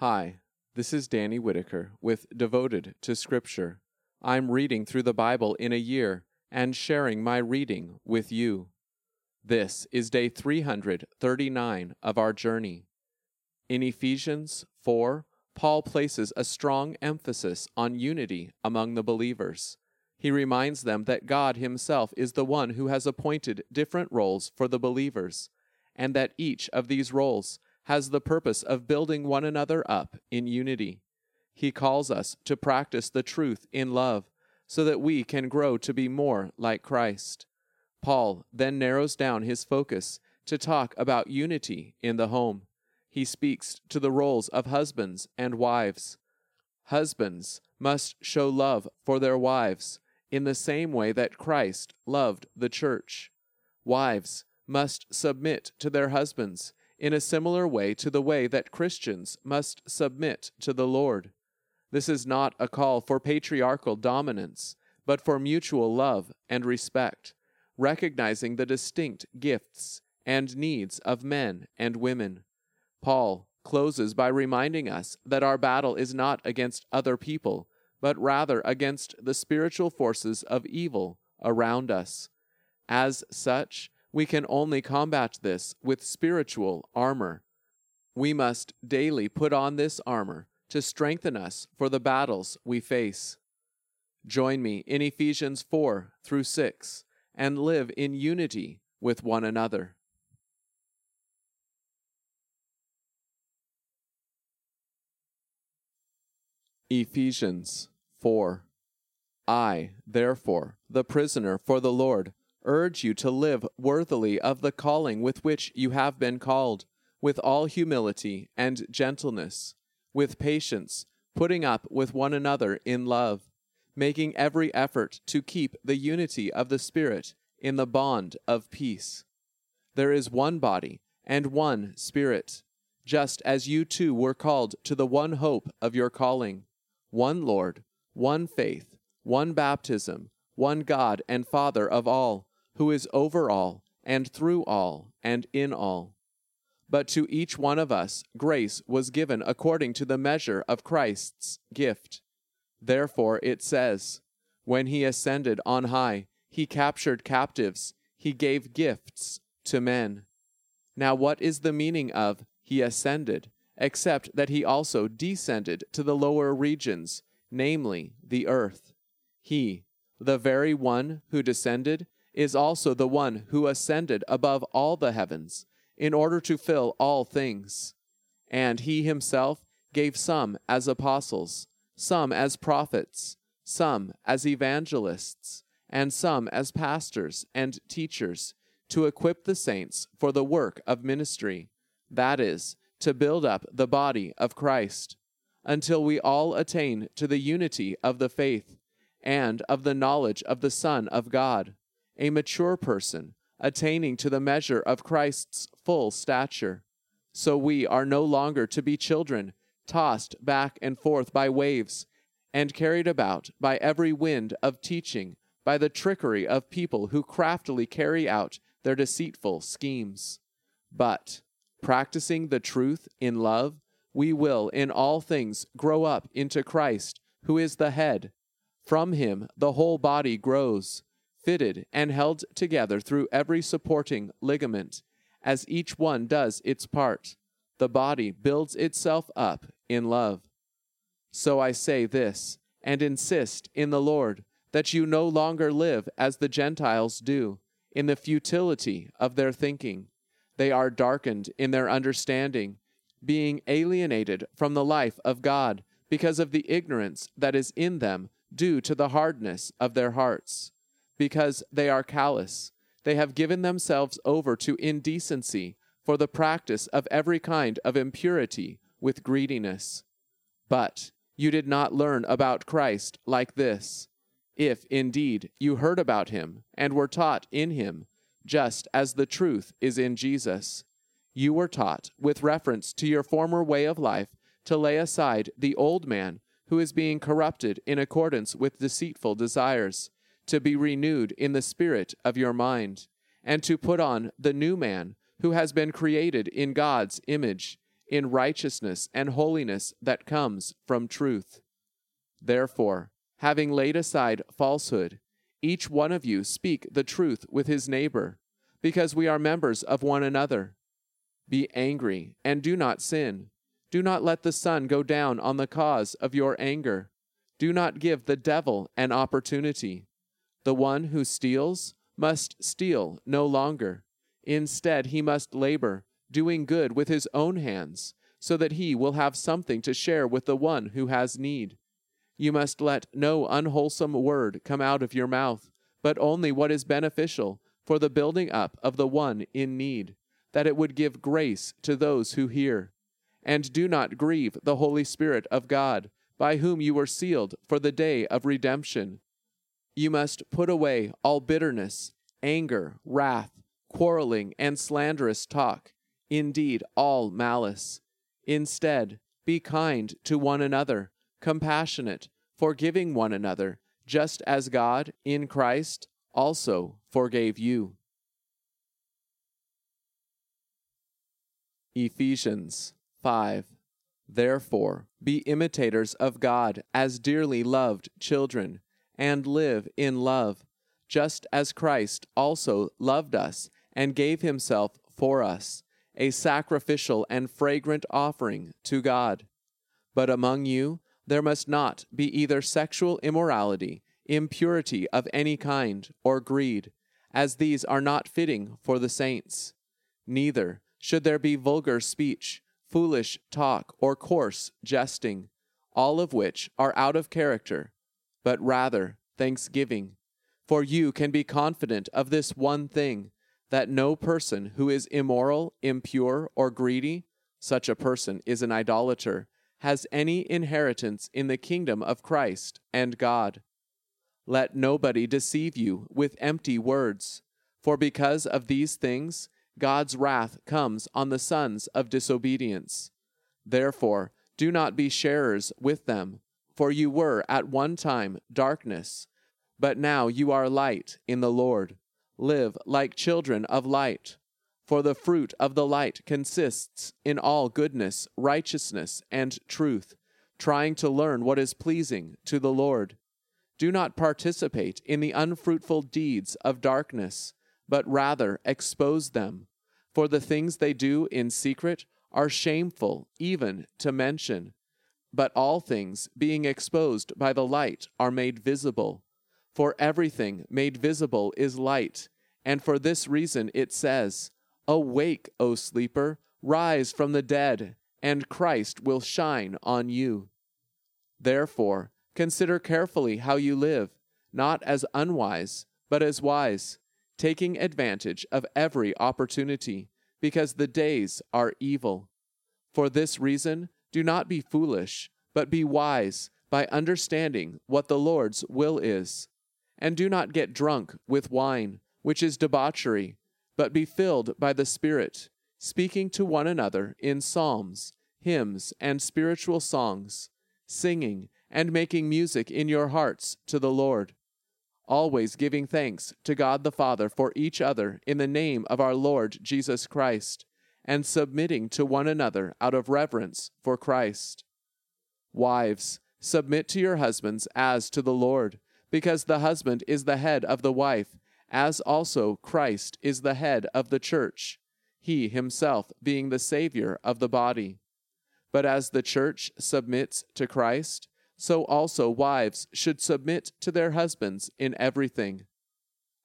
Hi, this is Danny Whitaker with Devoted to Scripture. I'm reading through the Bible in a year and sharing my reading with you. This is day 339 of our journey. In Ephesians 4, Paul places a strong emphasis on unity among the believers. He reminds them that God Himself is the one who has appointed different roles for the believers, and that each of these roles has the purpose of building one another up in unity. He calls us to practice the truth in love so that we can grow to be more like Christ. Paul then narrows down his focus to talk about unity in the home. He speaks to the roles of husbands and wives. Husbands must show love for their wives in the same way that Christ loved the church. Wives must submit to their husbands in a similar way to the way that Christians must submit to the Lord. This is not a call for patriarchal dominance, but for mutual love and respect, recognizing the distinct gifts and needs of men and women. Paul closes by reminding us that our battle is not against other people, but rather against the spiritual forces of evil around us. As such, we can only combat this with spiritual armor. We must daily put on this armor to strengthen us for the battles we face. Join me in Ephesians 4 through 6 and live in unity with one another. Ephesians 4 I, therefore, the prisoner for the Lord, urge you to live worthily of the calling with which you have been called, with all humility and gentleness, with patience, putting up with one another in love, making every effort to keep the unity of the Spirit in the bond of peace. There is one body and one Spirit, just as you too were called to the one hope of your calling, one Lord, one faith, one baptism, one God and Father of all who is over all, and through all, and in all. But to each one of us grace was given according to the measure of Christ's gift. Therefore it says, When he ascended on high, he captured captives, he gave gifts to men. Now, what is the meaning of he ascended, except that he also descended to the lower regions, namely the earth? He, the very one who descended, is also the one who ascended above all the heavens, in order to fill all things. And he himself gave some as apostles, some as prophets, some as evangelists, and some as pastors and teachers, to equip the saints for the work of ministry, that is, to build up the body of Christ, until we all attain to the unity of the faith and of the knowledge of the Son of God a mature person, attaining to the measure of Christ's full stature. So we are no longer to be children, tossed back and forth by waves, and carried about by every wind of teaching, by the trickery of people who craftily carry out their deceitful schemes. But, practicing the truth in love, we will in all things grow up into Christ, who is the head. From him the whole body grows fitted and held together through every supporting ligament, as each one does its part. The body builds itself up in love. So I say this, and insist in the Lord, that you no longer live as the Gentiles do, in the futility of their thinking. They are darkened in their understanding, being alienated from the life of God because of the ignorance that is in them due to the hardness of their hearts because they are callous. They have given themselves over to indecency for the practice of every kind of impurity with greediness. But you did not learn about Christ like this, if indeed you heard about him and were taught in him, just as the truth is in Jesus. You were taught, with reference to your former way of life, to lay aside the old man who is being corrupted in accordance with deceitful desires to be renewed in the spirit of your mind, and to put on the new man, who has been created in God's image, in righteousness and holiness that comes from truth. Therefore, having laid aside falsehood, each one of you speak the truth with his neighbor, because we are members of one another. Be angry and do not sin. Do not let the sun go down on the cause of your anger. Do not give the devil an opportunity. The one who steals must steal no longer. Instead, he must labor, doing good with his own hands, so that he will have something to share with the one who has need. You must let no unwholesome word come out of your mouth, but only what is beneficial for the building up of the one in need, that it would give grace to those who hear. And do not grieve the Holy Spirit of God, by whom you were sealed for the day of redemption. You must put away all bitterness, anger, wrath, quarreling, and slanderous talk, indeed, all malice. Instead, be kind to one another compassionate, forgiving one another, just as God, in Christ, also forgave you. Ephesians 5 Therefore, be imitators of God as dearly loved children, and live in love, just as Christ also loved us and gave himself for us, a sacrificial and fragrant offering to God. But among you, there must not be either sexual immorality, impurity of any kind, or greed, as these are not fitting for the saints. Neither should there be vulgar speech, foolish talk, or coarse jesting, all of which are out of character, but rather thanksgiving. For you can be confident of this one thing that no person who is immoral, impure, or greedy, such a person is an idolater has any inheritance in the kingdom of Christ and God. Let nobody deceive you with empty words, for because of these things God's wrath comes on the sons of disobedience. Therefore, do not be sharers with them, for you were at one time darkness, but now you are light in the Lord. Live like children of light. For the fruit of the light consists in all goodness, righteousness, and truth, trying to learn what is pleasing to the Lord. Do not participate in the unfruitful deeds of darkness, but rather expose them. For the things they do in secret are shameful even to mention. But all things, being exposed by the light, are made visible. For everything made visible is light, and for this reason it says, Awake, O sleeper, rise from the dead, and Christ will shine on you. Therefore, consider carefully how you live, not as unwise, but as wise, taking advantage of every opportunity, because the days are evil. For this reason, do not be foolish, but be wise by understanding what the Lord's will is. And do not get drunk with wine, which is debauchery but be filled by the Spirit, speaking to one another in psalms, hymns, and spiritual songs, singing and making music in your hearts to the Lord, always giving thanks to God the Father for each other in the name of our Lord Jesus Christ, and submitting to one another out of reverence for Christ. Wives, submit to your husbands as to the Lord, because the husband is the head of the wife as also Christ is the head of the church, he himself being the Savior of the body. But as the church submits to Christ, so also wives should submit to their husbands in everything.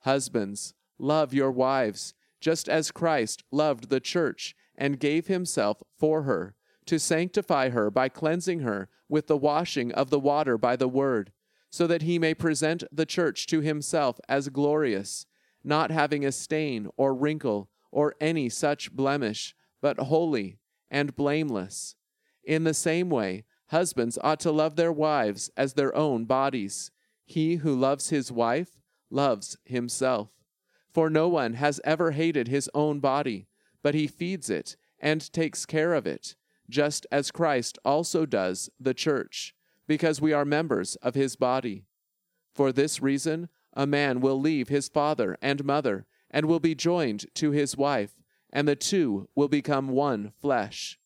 Husbands, love your wives, just as Christ loved the church and gave himself for her, to sanctify her by cleansing her with the washing of the water by the word so that he may present the church to himself as glorious, not having a stain or wrinkle or any such blemish, but holy and blameless. In the same way, husbands ought to love their wives as their own bodies. He who loves his wife loves himself. For no one has ever hated his own body, but he feeds it and takes care of it, just as Christ also does the church because we are members of his body. For this reason, a man will leave his father and mother and will be joined to his wife, and the two will become one flesh.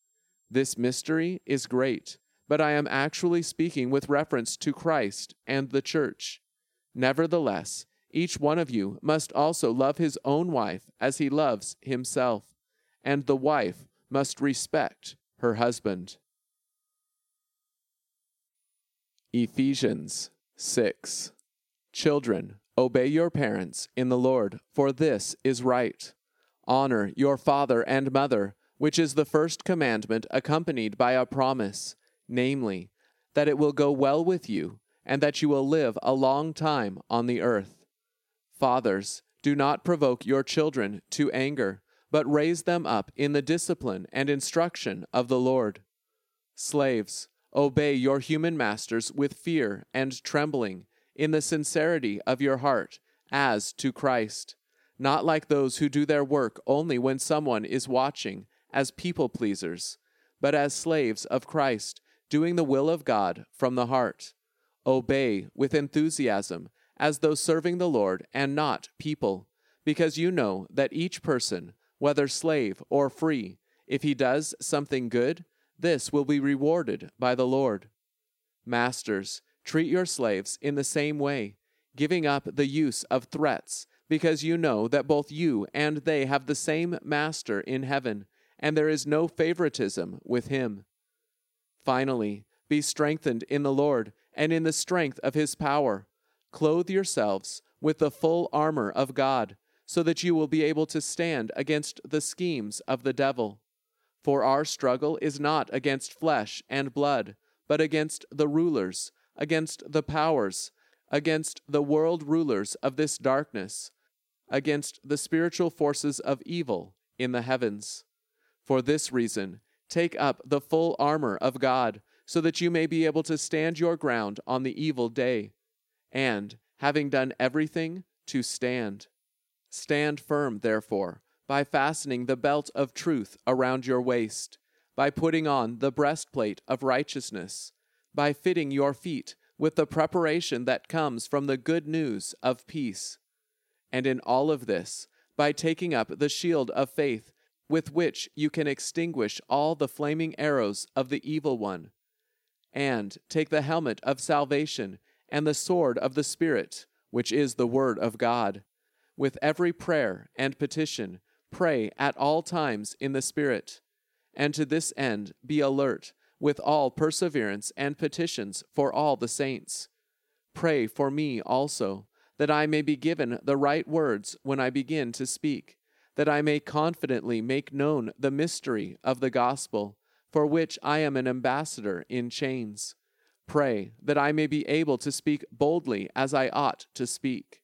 This mystery is great, but I am actually speaking with reference to Christ and the church. Nevertheless, each one of you must also love his own wife as he loves himself, and the wife must respect her husband. Ephesians 6 Children, obey your parents in the Lord, for this is right. Honor your father and mother, which is the first commandment accompanied by a promise, namely, that it will go well with you, and that you will live a long time on the earth. Fathers, do not provoke your children to anger, but raise them up in the discipline and instruction of the Lord. Slaves, obey your human masters with fear and trembling, in the sincerity of your heart, as to Christ, not like those who do their work only when someone is watching, as people pleasers, but as slaves of Christ, doing the will of God from the heart. Obey with enthusiasm, as though serving the Lord and not people, because you know that each person, whether slave or free, if he does something good, this will be rewarded by the Lord. Masters, treat your slaves in the same way, giving up the use of threats, because you know that both you and they have the same Master in heaven, and there is no favoritism with him. Finally, be strengthened in the Lord and in the strength of his power. Clothe yourselves with the full armor of God, so that you will be able to stand against the schemes of the devil. For our struggle is not against flesh and blood, but against the rulers, against the powers, against the world rulers of this darkness, against the spiritual forces of evil in the heavens. For this reason, take up the full armor of God, so that you may be able to stand your ground on the evil day, and, having done everything, to stand. Stand firm, therefore by fastening the belt of truth around your waist, by putting on the breastplate of righteousness, by fitting your feet with the preparation that comes from the good news of peace. And in all of this, by taking up the shield of faith, with which you can extinguish all the flaming arrows of the evil one, and take the helmet of salvation and the sword of the Spirit, which is the Word of God, with every prayer and petition Pray at all times in the Spirit, and to this end be alert with all perseverance and petitions for all the saints. Pray for me also, that I may be given the right words when I begin to speak, that I may confidently make known the mystery of the gospel, for which I am an ambassador in chains. Pray that I may be able to speak boldly as I ought to speak.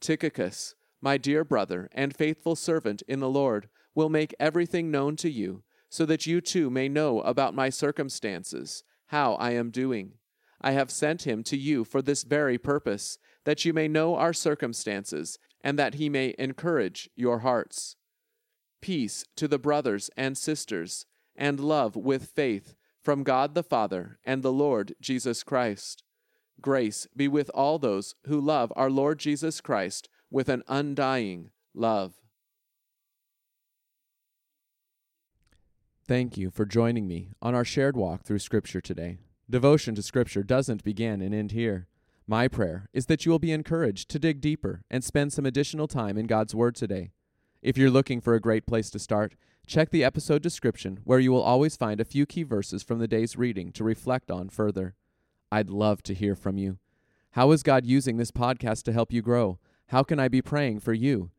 Tychicus, my dear brother and faithful servant in the Lord, will make everything known to you, so that you too may know about my circumstances, how I am doing. I have sent him to you for this very purpose, that you may know our circumstances, and that he may encourage your hearts. Peace to the brothers and sisters, and love with faith from God the Father and the Lord Jesus Christ. Grace be with all those who love our Lord Jesus Christ with an undying love. Thank you for joining me on our shared walk through Scripture today. Devotion to Scripture doesn't begin and end here. My prayer is that you will be encouraged to dig deeper and spend some additional time in God's Word today. If you're looking for a great place to start, check the episode description where you will always find a few key verses from the day's reading to reflect on further. I'd love to hear from you. How is God using this podcast to help you grow? How can I be praying for you?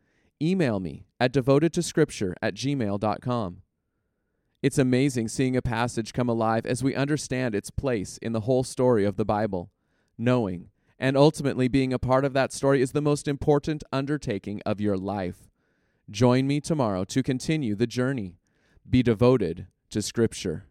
Email me at devotedtoscripture at gmail.com. It's amazing seeing a passage come alive as we understand its place in the whole story of the Bible. Knowing and ultimately being a part of that story is the most important undertaking of your life. Join me tomorrow to continue the journey. Be devoted to Scripture.